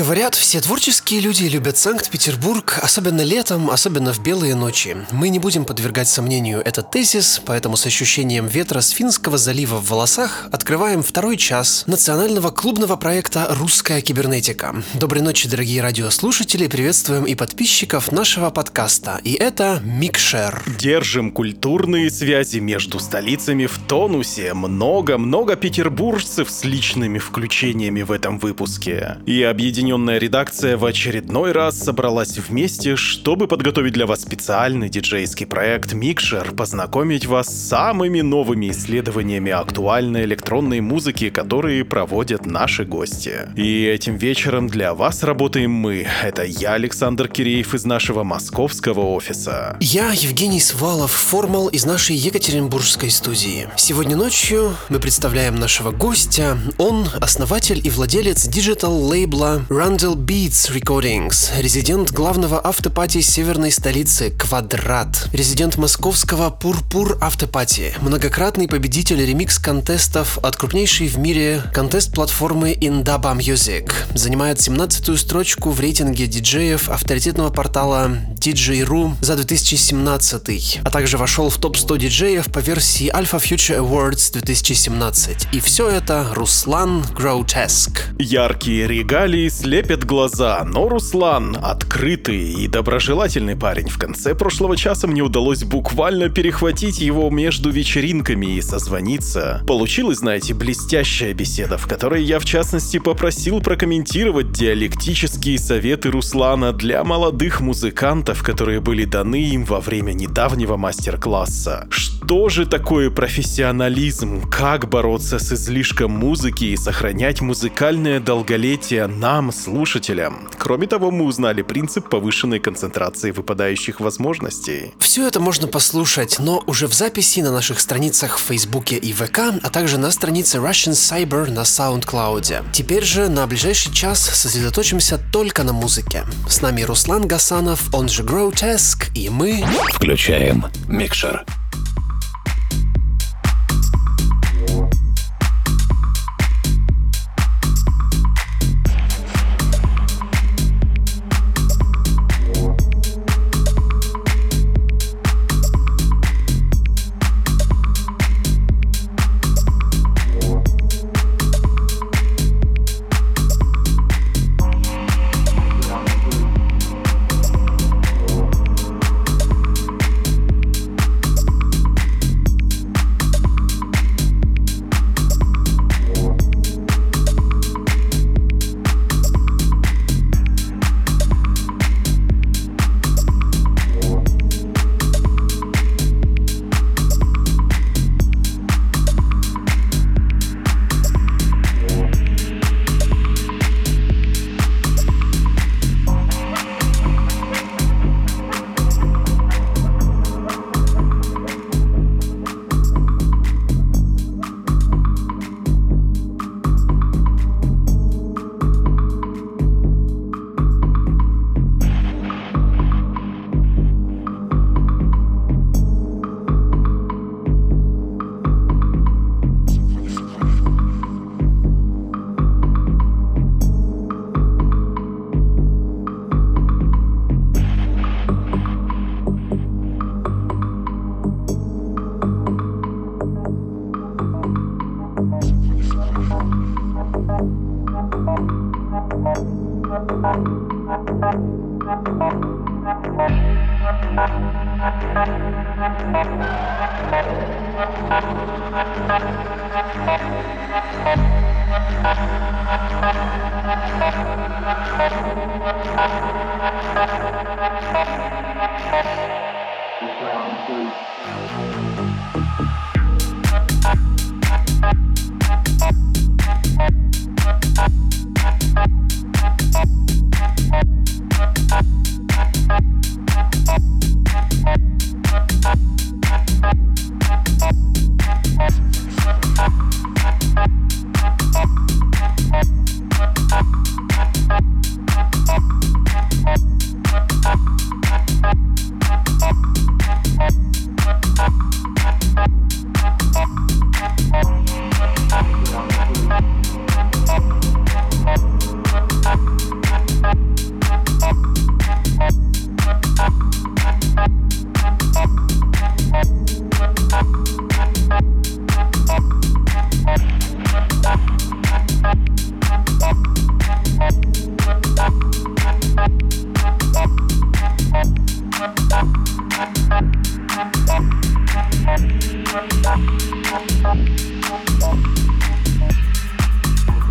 Говорят, все творческие люди любят Санкт-Петербург, особенно летом, особенно в белые ночи. Мы не будем подвергать сомнению этот тезис, поэтому с ощущением ветра с Финского залива в волосах открываем второй час национального клубного проекта «Русская кибернетика». Доброй ночи, дорогие радиослушатели, приветствуем и подписчиков нашего подкаста. И это Микшер. Держим культурные связи между столицами в тонусе. Много-много петербуржцев с личными включениями в этом выпуске. И объединенные объединенная редакция в очередной раз собралась вместе, чтобы подготовить для вас специальный диджейский проект Микшер, познакомить вас с самыми новыми исследованиями актуальной электронной музыки, которые проводят наши гости. И этим вечером для вас работаем мы. Это я, Александр Киреев из нашего московского офиса. Я, Евгений Свалов, формал из нашей Екатеринбургской студии. Сегодня ночью мы представляем нашего гостя. Он основатель и владелец digital-лейбла Rundle Beats Recordings, резидент главного afterparty северной столицы Квадрат, резидент московского Пурпур afterparty, многократный победитель ремикс-контестов от крупнейшей в мире контест-платформы Indaba Music, занимает 17-ю строчку в рейтинге диджеев авторитетного портала DJ.ru за 2017, а также вошел в топ-100 диджеев по версии Alpha Future Awards 2017. И все это Руслан Grotesque. Яркие регалии слепят глаза, но Руслан открытый и доброжелательный парень. В конце прошлого часа мне удалось буквально перехватить его между вечеринками и созвониться. Получилась, знаете, блестящая беседа, в которой я в частности попросил прокомментировать диалектические советы Руслана для молодых музыкантов, которые были даны им во время недавнего мастер-класса. Что же такое профессионализм? Как бороться с излишком музыки и сохранять музыкальное долголетие нам, слушателям? Кроме того, мы узнали принцип повышенной концентрации выпадающих возможностей. Все это можно послушать, но уже в записи на наших страницах в Фейсбуке и ВК, а также на странице Russian Cyber на SoundCloud. Теперь же на ближайший час сосредоточимся только на музыке. С нами Руслан Гасанов, он же Grotesque, и мы... Включаем микшер.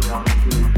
Thank you.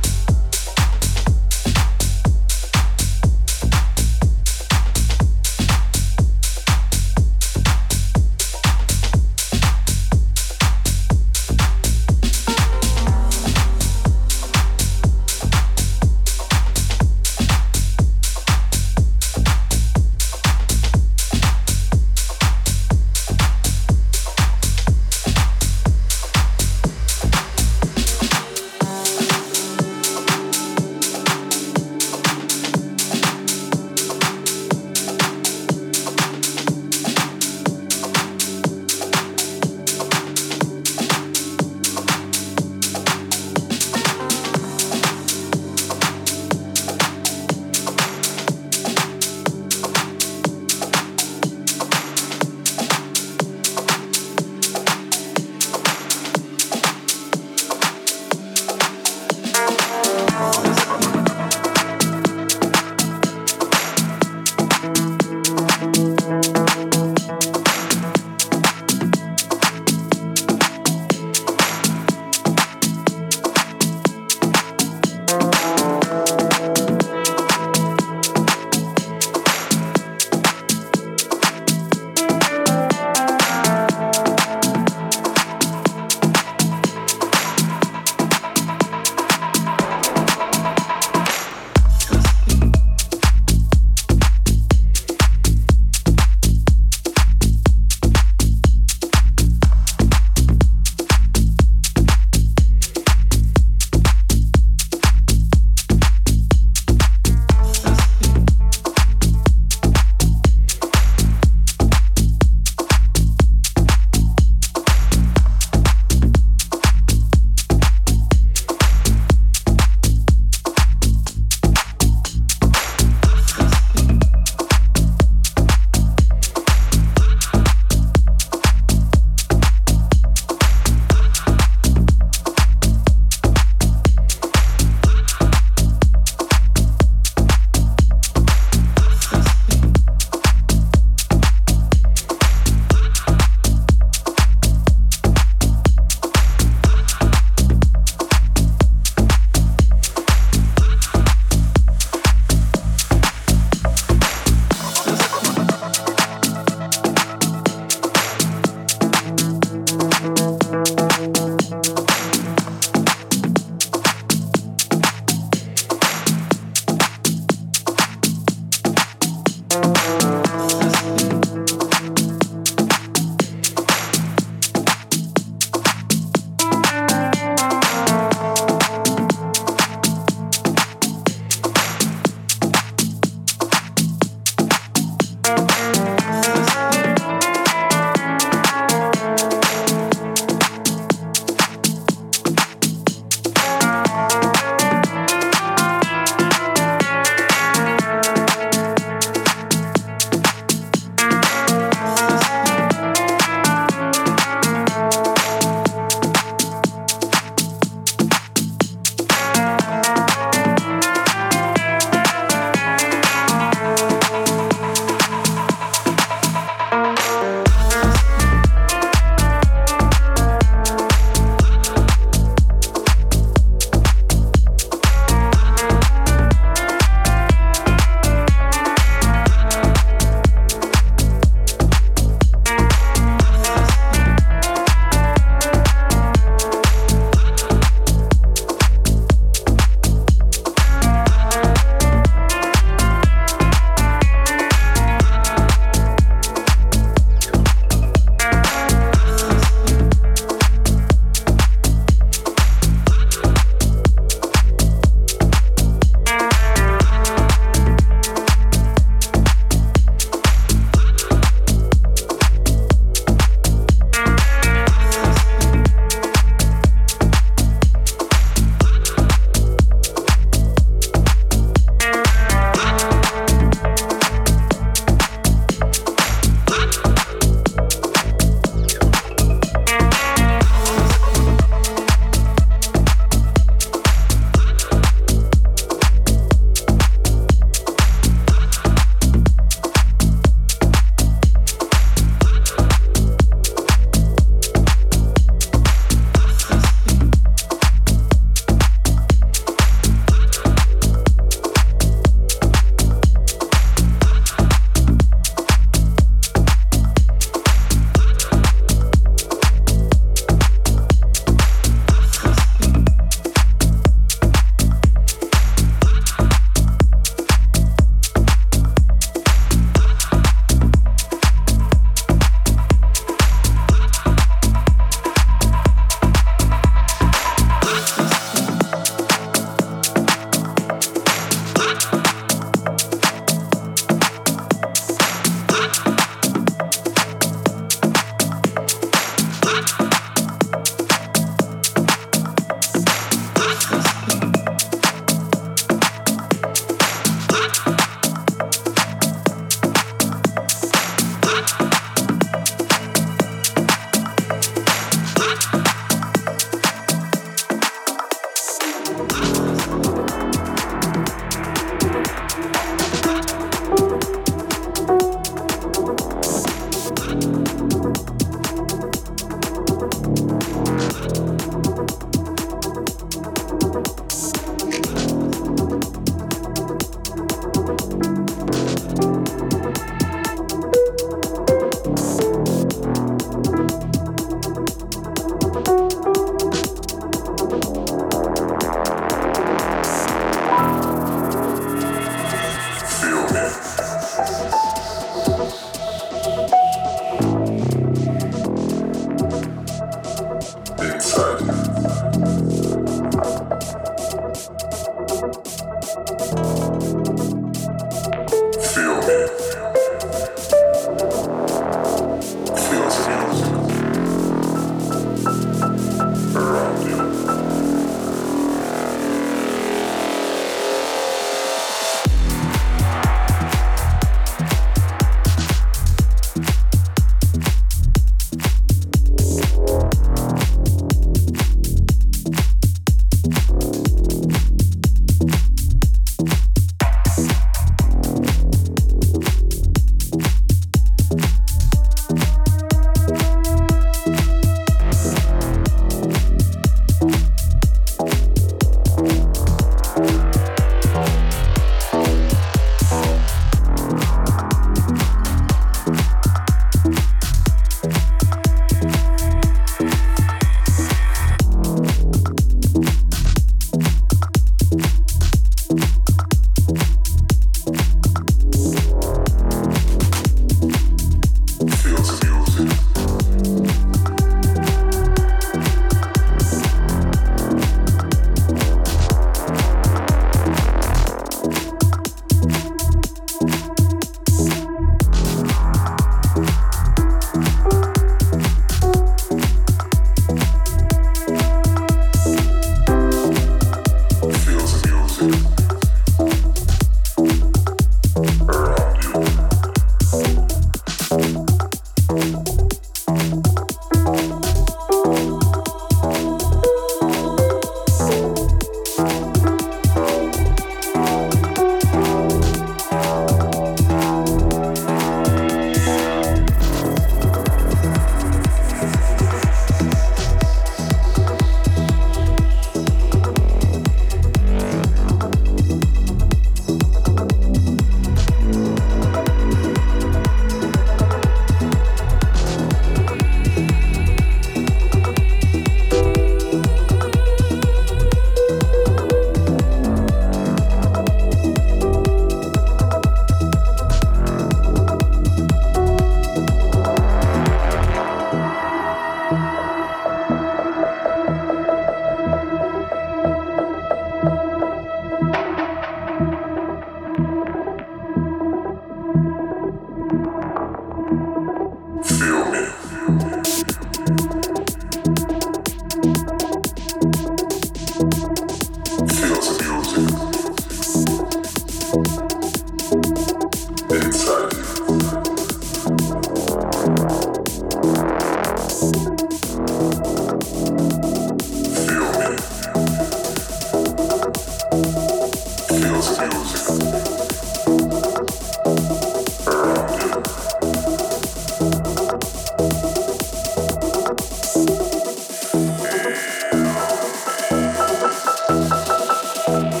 Bye.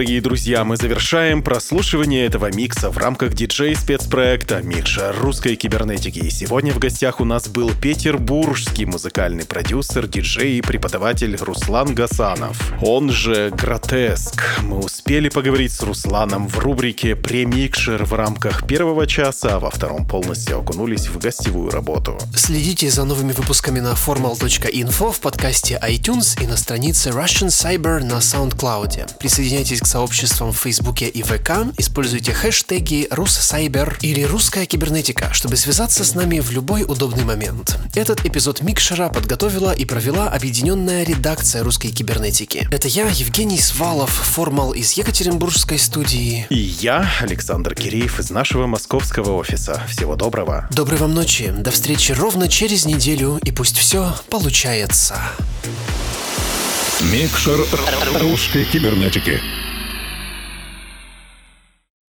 Дорогие друзья, мы завершаем прослушивание этого микса в рамках диджей-спецпроекта «Микшер русской кибернетики». И сегодня в гостях у нас был петербургский музыкальный продюсер, диджей и преподаватель Руслан Гасанов. Он же Гротеск. Мы успели поговорить с Русланом в рубрике «Премикшер» в рамках первого часа, а во втором полностью окунулись в гостевую работу. Следите за новыми выпусками на formal.info в подкасте iTunes и на странице Russian Cyber на SoundCloud. Присоединяйтесь к сообществам в Фейсбуке и ВК, используйте хэштеги «Руссайбер» или «Русская кибернетика», чтобы связаться с нами в любой удобный момент. Этот эпизод Микшера подготовила и провела объединенная редакция русской кибернетики. Это я, Евгений Свалов, формал из Екатеринбургской студии. И я, Александр Киреев, из нашего московского офиса. Всего доброго. Доброй вам ночи, до встречи ровно через неделю, и пусть все получается. Микшер русской кибернетики.